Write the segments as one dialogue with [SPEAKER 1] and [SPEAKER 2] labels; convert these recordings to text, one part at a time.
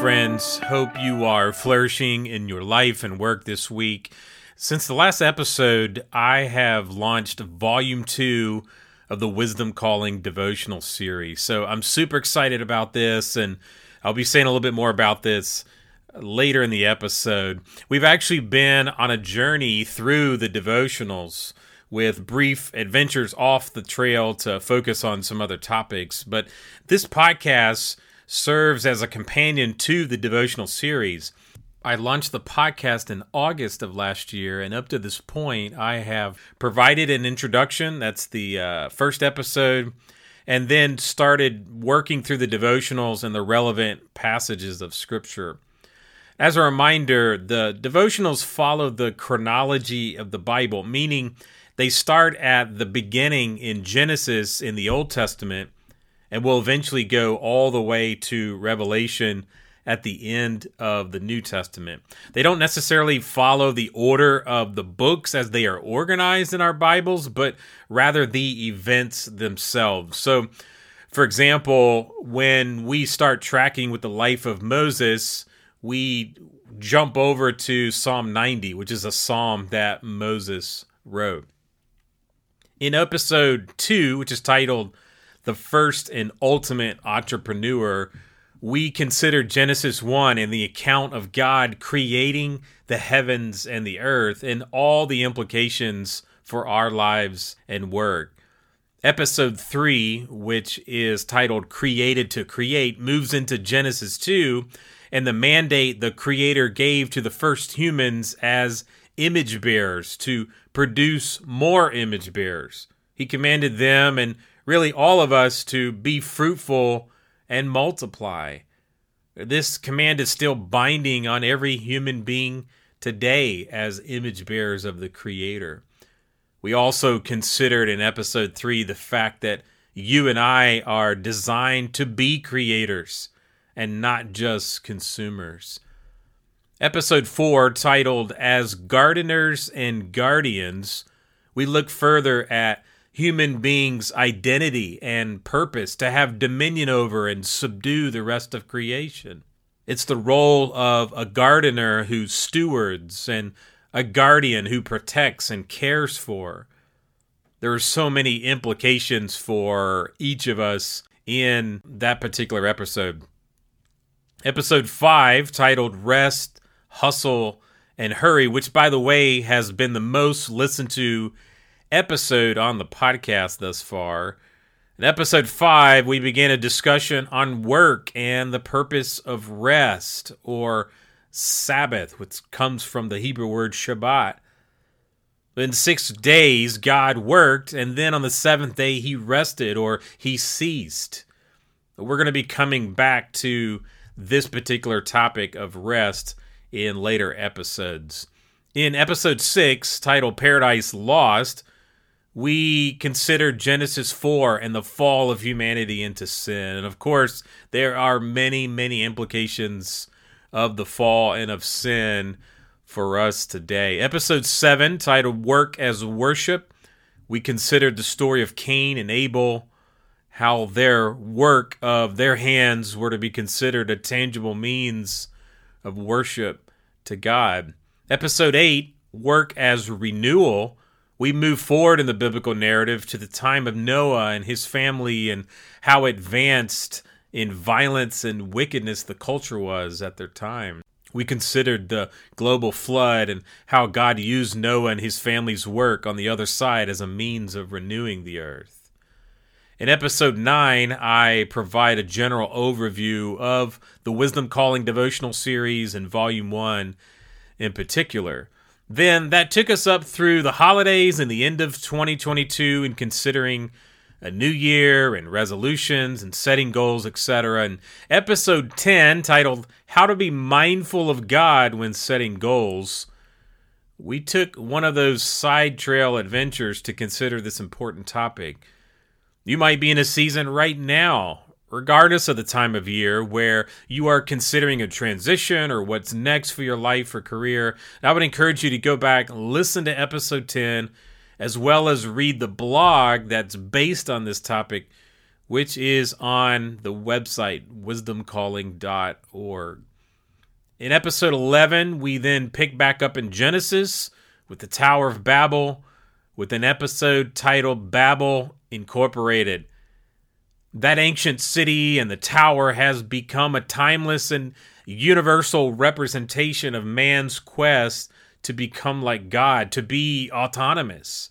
[SPEAKER 1] friends. Hope you are flourishing in your life and work this week. Since the last episode, I have launched volume two of the Wisdom Calling devotional series. So I'm super excited about this, and I'll be saying a little bit more about this later in the episode. We've actually been on a journey through the devotionals with brief adventures off the trail to focus on some other topics. But this podcast serves as a companion to the devotional series. I launched the podcast in August of last year, and up to this point, I have provided an introduction. That's the uh, first episode, and then started working through the devotionals and the relevant passages of Scripture. As a reminder, the devotionals follow the chronology of the Bible, meaning they start at the beginning in Genesis in the Old Testament and will eventually go all the way to Revelation at the end of the New Testament. They don't necessarily follow the order of the books as they are organized in our Bibles, but rather the events themselves. So, for example, when we start tracking with the life of Moses, we jump over to Psalm 90, which is a psalm that Moses wrote. In episode two, which is titled The First and Ultimate Entrepreneur, we consider Genesis 1 and the account of God creating the heavens and the earth and all the implications for our lives and work. Episode 3, which is titled Created to Create, moves into Genesis 2 and the mandate the Creator gave to the first humans as image bearers to produce more image bearers. He commanded them and really all of us to be fruitful and multiply. This command is still binding on every human being today as image bearers of the Creator. We also considered in episode 3 the fact that you and I are designed to be creators and not just consumers. Episode 4, titled As Gardeners and Guardians, we look further at human beings' identity and purpose to have dominion over and subdue the rest of creation. It's the role of a gardener who stewards and a guardian who protects and cares for. There are so many implications for each of us in that particular episode. Episode 5, titled Rest Hustle, and Hurry, which, by the way, has been the most listened to episode on the podcast thus far. In episode 5, we began a discussion on work and the purpose of rest or Sabbath, which comes from the Hebrew word Shabbat. In six days, God worked, and then on the seventh day, he rested or he ceased. We're going to be coming back to this particular topic of rest in later episodes. In episode 6, titled Paradise Lost, we considered Genesis 4 and the fall of humanity into sin. And of course, there are many, many implications of the fall and of sin for us today. Episode 7, titled Work as Worship, we considered the story of Cain and Abel, how their work of their hands were to be considered a tangible means of worship to God. Episode 8, Work as Renewal, we move forward in the biblical narrative to the time of Noah and his family and how advanced in violence and wickedness the culture was at their time. We considered the global flood and how God used Noah and his family's work on the other side as a means of renewing the earth. In episode 9, I provide a general overview of the Wisdom Calling devotional series and volume 1 in particular. Then that took us up through the holidays and the end of 2022 and considering a new year and resolutions and setting goals, etc. And episode 10, titled How to Be Mindful of God When Setting Goals, we took one of those side trail adventures to consider this important topic. You might be in a season right now, regardless of the time of year, where you are considering a transition or what's next for your life or career. I would encourage you to go back, listen to episode 10, as well as read the blog that's based on this topic, which is on the website wisdomcalling.org. In episode 11, we then pick back up in Genesis with the Tower of Babel with an episode titled Babel Incorporated. That ancient city and the tower has become a timeless and universal representation of man's quest to become like God, to be autonomous.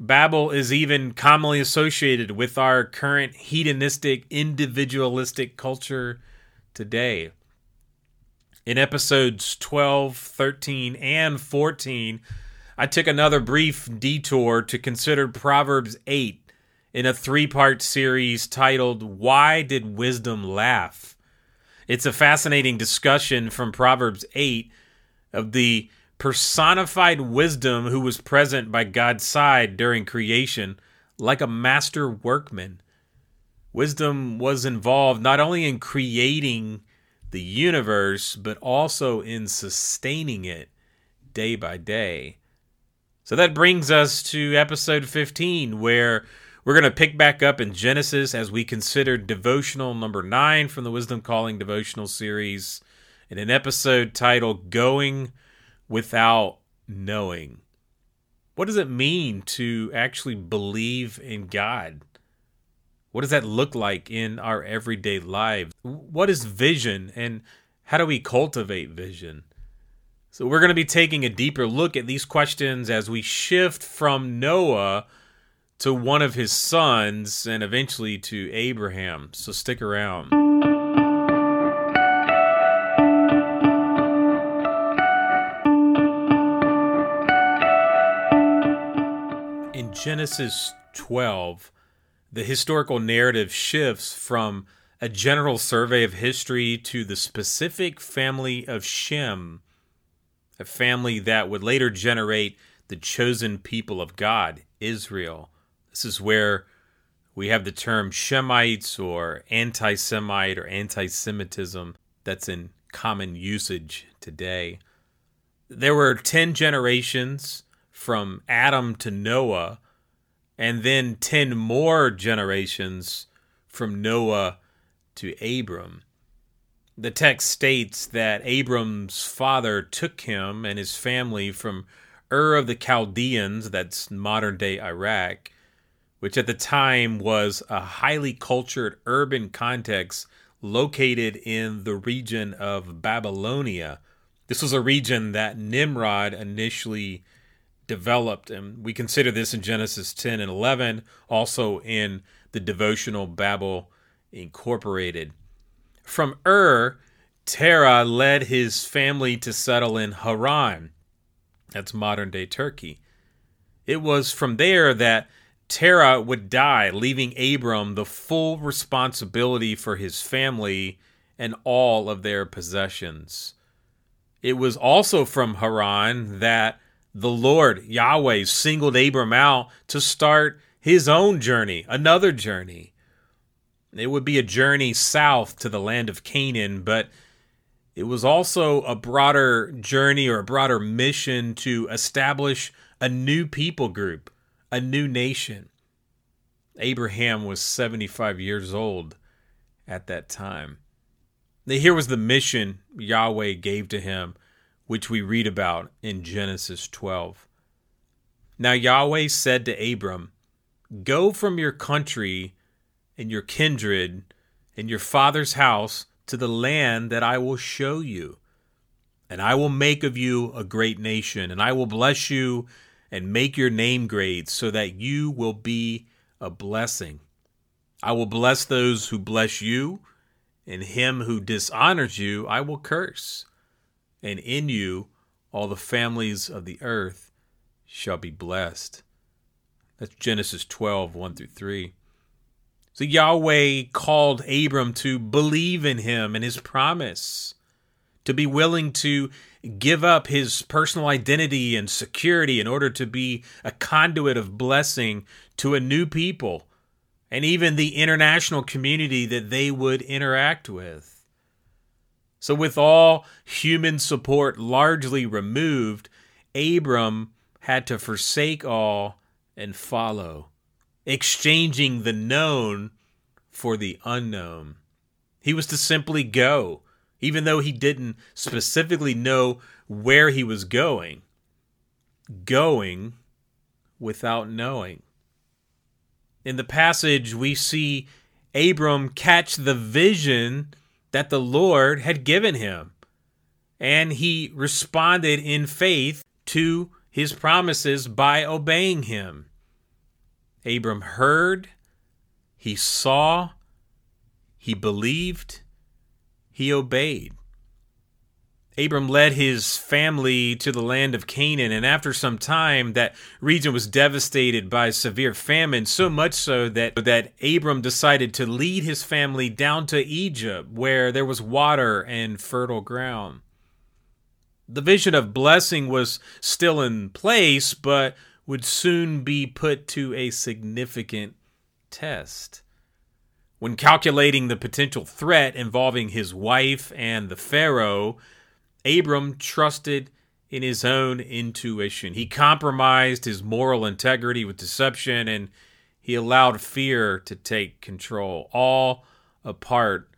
[SPEAKER 1] Babel is even commonly associated with our current hedonistic, individualistic culture today. In episodes 12, 13, and 14, I took another brief detour to consider Proverbs 8 in a three part series titled Why Did Wisdom Laugh? It's a fascinating discussion from Proverbs 8 of the personified wisdom who was present by God's side during creation, like a master workman. Wisdom was involved not only in creating the universe, but also in sustaining it day by day. So that brings us to episode 15, where we're going to pick back up in Genesis as we consider devotional number nine from the Wisdom Calling devotional series in an episode titled Going without knowing. What does it mean to actually believe in God? What does that look like in our everyday lives? What is vision and how do we cultivate vision? So, we're going to be taking a deeper look at these questions as we shift from Noah to one of his sons and eventually to Abraham. So, stick around. In Genesis 12, the historical narrative shifts from a general survey of history to the specific family of Shem, a family that would later generate the chosen people of God, Israel. This is where we have the term Shemites or anti Semite or anti Semitism that's in common usage today. There were 10 generations from Adam to Noah and then 10 more generations from Noah to Abram. The text states that Abram's father took him and his family from Ur of the Chaldeans, that's modern day Iraq, which at the time was a highly cultured urban context located in the region of Babylonia. This was a region that Nimrod initially developed. And we consider this in Genesis 10 and 11, also in the devotional Babel Incorporated. From Ur, Terah led his family to settle in Haran. That's modern day Turkey. It was from there that Terah would die, leaving Abram the full responsibility for his family and all of their possessions. It was also from Haran that the Lord, Yahweh, singled Abram out to start his own journey, another journey. It would be a journey south to the land of Canaan, but it was also a broader journey or a broader mission to establish a new people group, a new nation. Abraham was 75 years old at that time. Here was the mission Yahweh gave to him which we read about in Genesis 12. Now Yahweh said to Abram, Go from your country and your kindred and your father's house to the land that I will show you. And I will make of you a great nation, and I will bless you and make your name great, so that you will be a blessing. I will bless those who bless you, and him who dishonors you I will curse and in you all the families of the earth shall be blessed. That's Genesis 12, 1 through 3. So Yahweh called Abram to believe in him and his promise, to be willing to give up his personal identity and security in order to be a conduit of blessing to a new people and even the international community that they would interact with. So, with all human support largely removed, Abram had to forsake all and follow, exchanging the known for the unknown. He was to simply go even though he didn't specifically know where he was going. Going without knowing. In the passage, we see Abram catch the vision that the Lord had given him, and he responded in faith to his promises by obeying him. Abram heard, he saw, he believed, he obeyed. Abram led his family to the land of Canaan, and after some time, that region was devastated by severe famine, so much so that, that Abram decided to lead his family down to Egypt, where there was water and fertile ground. The vision of blessing was still in place, but would soon be put to a significant test. When calculating the potential threat involving his wife and the Pharaoh, Abram trusted in his own intuition. He compromised his moral integrity with deception and he allowed fear to take control, all apart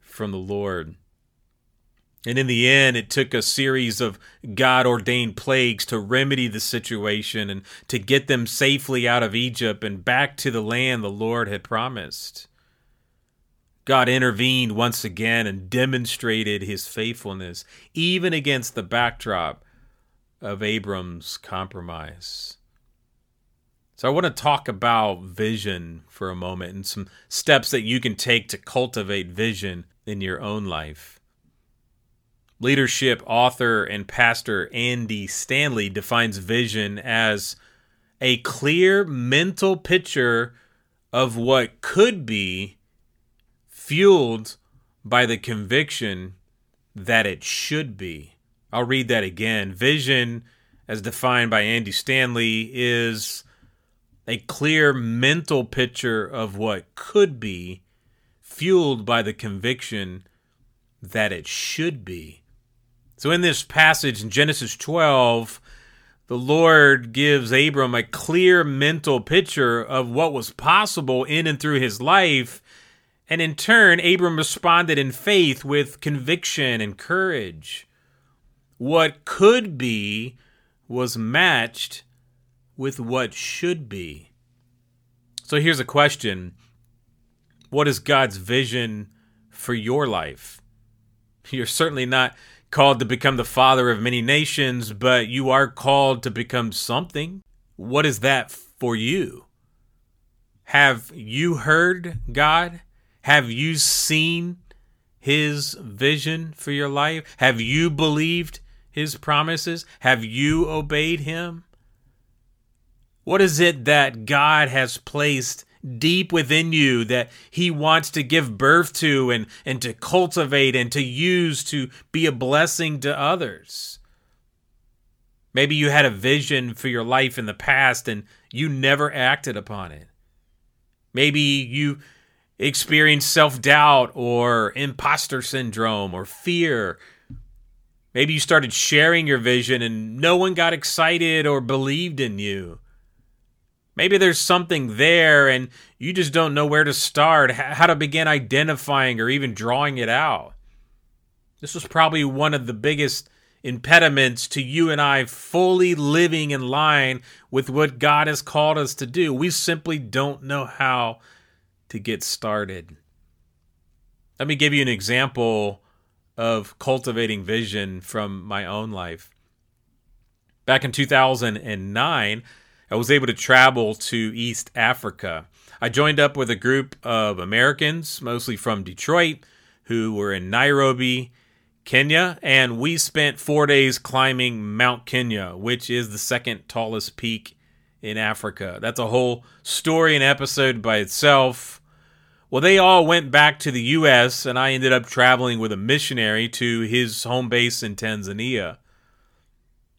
[SPEAKER 1] from the Lord. And in the end, it took a series of God ordained plagues to remedy the situation and to get them safely out of Egypt and back to the land the Lord had promised. God intervened once again and demonstrated his faithfulness, even against the backdrop of Abram's compromise. So, I want to talk about vision for a moment and some steps that you can take to cultivate vision in your own life. Leadership author and pastor Andy Stanley defines vision as a clear mental picture of what could be fueled by the conviction that it should be. I'll read that again. Vision, as defined by Andy Stanley, is a clear mental picture of what could be, fueled by the conviction that it should be. So, in this passage in Genesis 12, the Lord gives Abram a clear mental picture of what was possible in and through his life and in turn, Abram responded in faith with conviction and courage. What could be was matched with what should be. So here's a question What is God's vision for your life? You're certainly not called to become the father of many nations, but you are called to become something. What is that for you? Have you heard God? Have you seen his vision for your life? Have you believed his promises? Have you obeyed him? What is it that God has placed deep within you that he wants to give birth to and, and to cultivate and to use to be a blessing to others? Maybe you had a vision for your life in the past and you never acted upon it. Maybe you experience self doubt or imposter syndrome or fear. Maybe you started sharing your vision and no one got excited or believed in you. Maybe there's something there and you just don't know where to start, how to begin identifying or even drawing it out. This was probably one of the biggest impediments to you and I fully living in line with what God has called us to do. We simply don't know how to get started. Let me give you an example of cultivating vision from my own life. Back in 2009, I was able to travel to East Africa. I joined up with a group of Americans, mostly from Detroit, who were in Nairobi, Kenya, and we spent four days climbing Mount Kenya, which is the second tallest peak in Africa. That's a whole story and episode by itself. Well, they all went back to the U.S., and I ended up traveling with a missionary to his home base in Tanzania.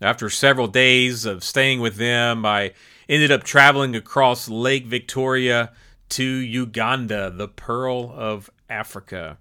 [SPEAKER 1] After several days of staying with them, I ended up traveling across Lake Victoria to Uganda, the Pearl of Africa.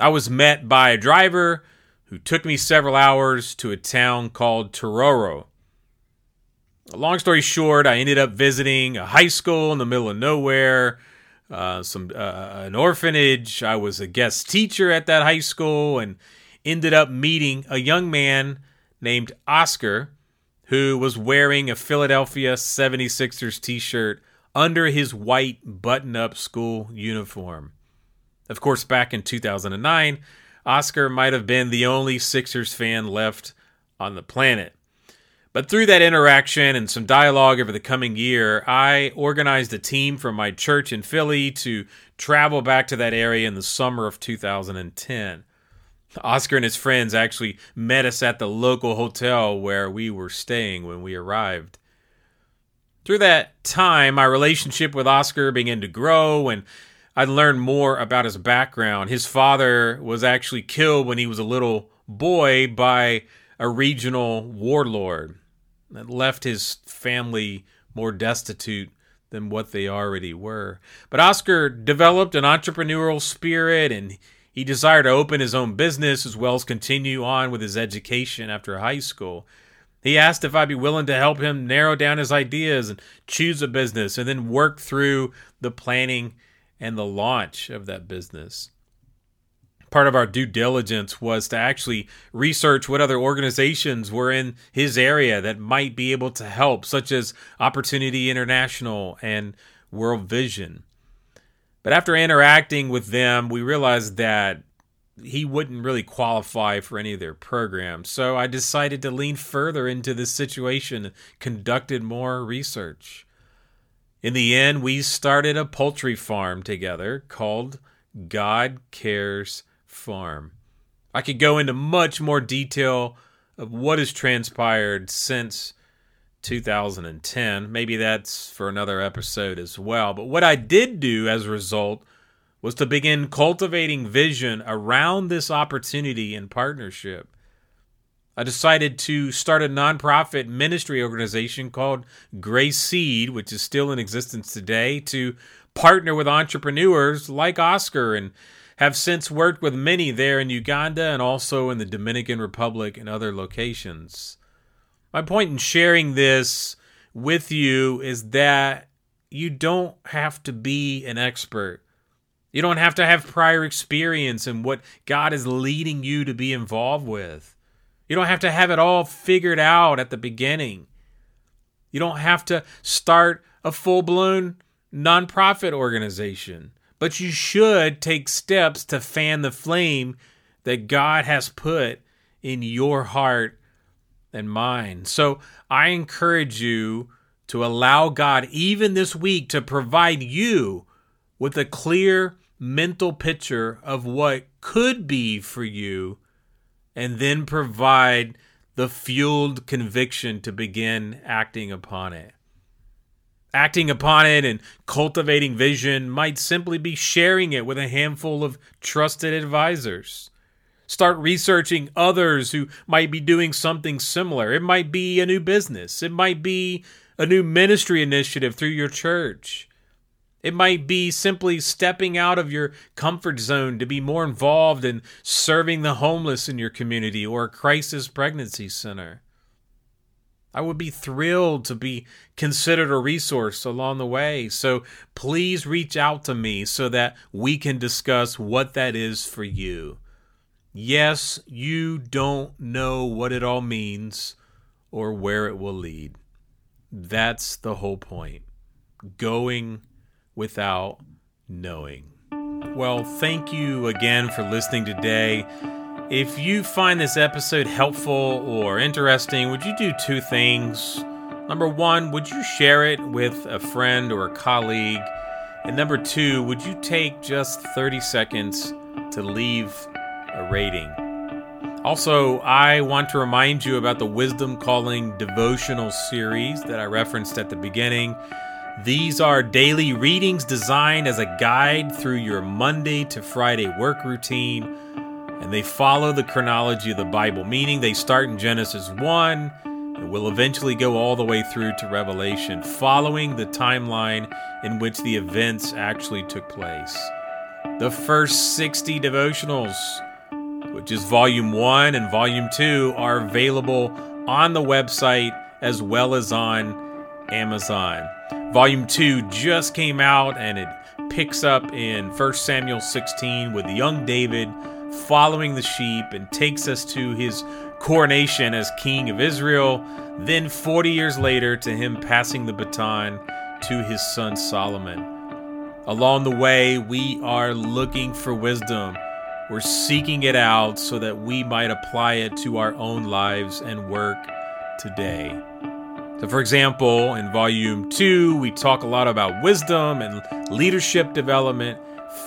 [SPEAKER 1] I was met by a driver who took me several hours to a town called Tororo. Long story short, I ended up visiting a high school in the middle of nowhere uh, some uh, an orphanage. I was a guest teacher at that high school and ended up meeting a young man named Oscar who was wearing a Philadelphia 76ers t-shirt under his white button-up school uniform. Of course, back in 2009, Oscar might have been the only Sixers fan left on the planet. But through that interaction and some dialogue over the coming year, I organized a team from my church in Philly to travel back to that area in the summer of 2010. Oscar and his friends actually met us at the local hotel where we were staying when we arrived. Through that time, my relationship with Oscar began to grow and I learned more about his background. His father was actually killed when he was a little boy by a regional warlord left his family more destitute than what they already were. But Oscar developed an entrepreneurial spirit and he desired to open his own business as well as continue on with his education after high school. He asked if I'd be willing to help him narrow down his ideas and choose a business and then work through the planning and the launch of that business part of our due diligence was to actually research what other organizations were in his area that might be able to help, such as Opportunity International and World Vision. But after interacting with them, we realized that he wouldn't really qualify for any of their programs. So I decided to lean further into this situation and conducted more research. In the end, we started a poultry farm together called God Cares farm. I could go into much more detail of what has transpired since 2010. Maybe that's for another episode as well. But what I did do as a result was to begin cultivating vision around this opportunity and partnership. I decided to start a nonprofit ministry organization called Grace Seed, which is still in existence today, to partner with entrepreneurs like Oscar and have since worked with many there in Uganda and also in the Dominican Republic and other locations. My point in sharing this with you is that you don't have to be an expert. You don't have to have prior experience in what God is leading you to be involved with. You don't have to have it all figured out at the beginning. You don't have to start a full blown nonprofit organization but you should take steps to fan the flame that God has put in your heart and mind. So I encourage you to allow God, even this week, to provide you with a clear mental picture of what could be for you, and then provide the fueled conviction to begin acting upon it. Acting upon it and cultivating vision might simply be sharing it with a handful of trusted advisors. Start researching others who might be doing something similar. It might be a new business, it might be a new ministry initiative through your church. It might be simply stepping out of your comfort zone to be more involved in serving the homeless in your community or a crisis pregnancy center. I would be thrilled to be considered a resource along the way. So please reach out to me so that we can discuss what that is for you. Yes, you don't know what it all means or where it will lead. That's the whole point. Going without knowing. Well, thank you again for listening today. If you find this episode helpful or interesting, would you do two things? Number one, would you share it with a friend or a colleague? And number two, would you take just 30 seconds to leave a rating? Also, I want to remind you about the Wisdom Calling devotional series that I referenced at the beginning. These are daily readings designed as a guide through your Monday to Friday work routine and they follow the chronology of the Bible, meaning they start in Genesis 1 and will eventually go all the way through to Revelation, following the timeline in which the events actually took place. The first 60 devotionals, which is volume 1 and volume 2, are available on the website as well as on Amazon. Volume 2 just came out and it picks up in 1 Samuel 16 with young David following the sheep and takes us to his coronation as king of Israel. Then, 40 years later, to him passing the baton to his son Solomon. Along the way, we are looking for wisdom. We're seeking it out so that we might apply it to our own lives and work today. So, for example, in volume two, we talk a lot about wisdom and leadership development,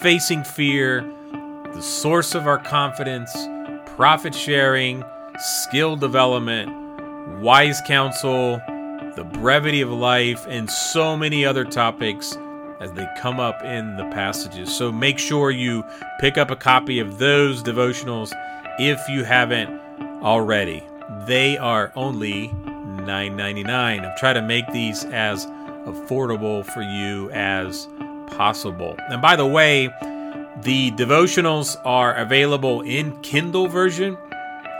[SPEAKER 1] facing fear, the source of our confidence, profit sharing, skill development, wise counsel, the brevity of life, and so many other topics as they come up in the passages. So make sure you pick up a copy of those devotionals if you haven't already. They are only $9.99. I've tried to make these as affordable for you as possible. And by the way, the devotionals are available in Kindle version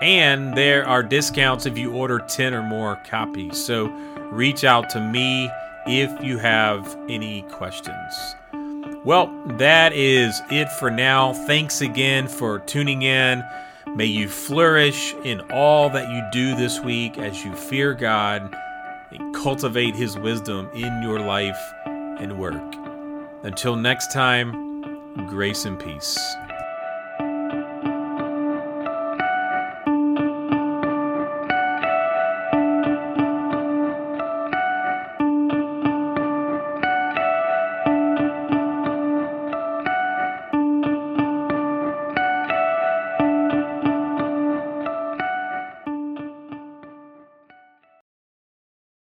[SPEAKER 1] and there are discounts if you order 10 or more copies. So reach out to me if you have any questions. Well, that is it for now. Thanks again for tuning in. May you flourish in all that you do this week as you fear God and cultivate His wisdom in your life and work. Until next time, grace and peace.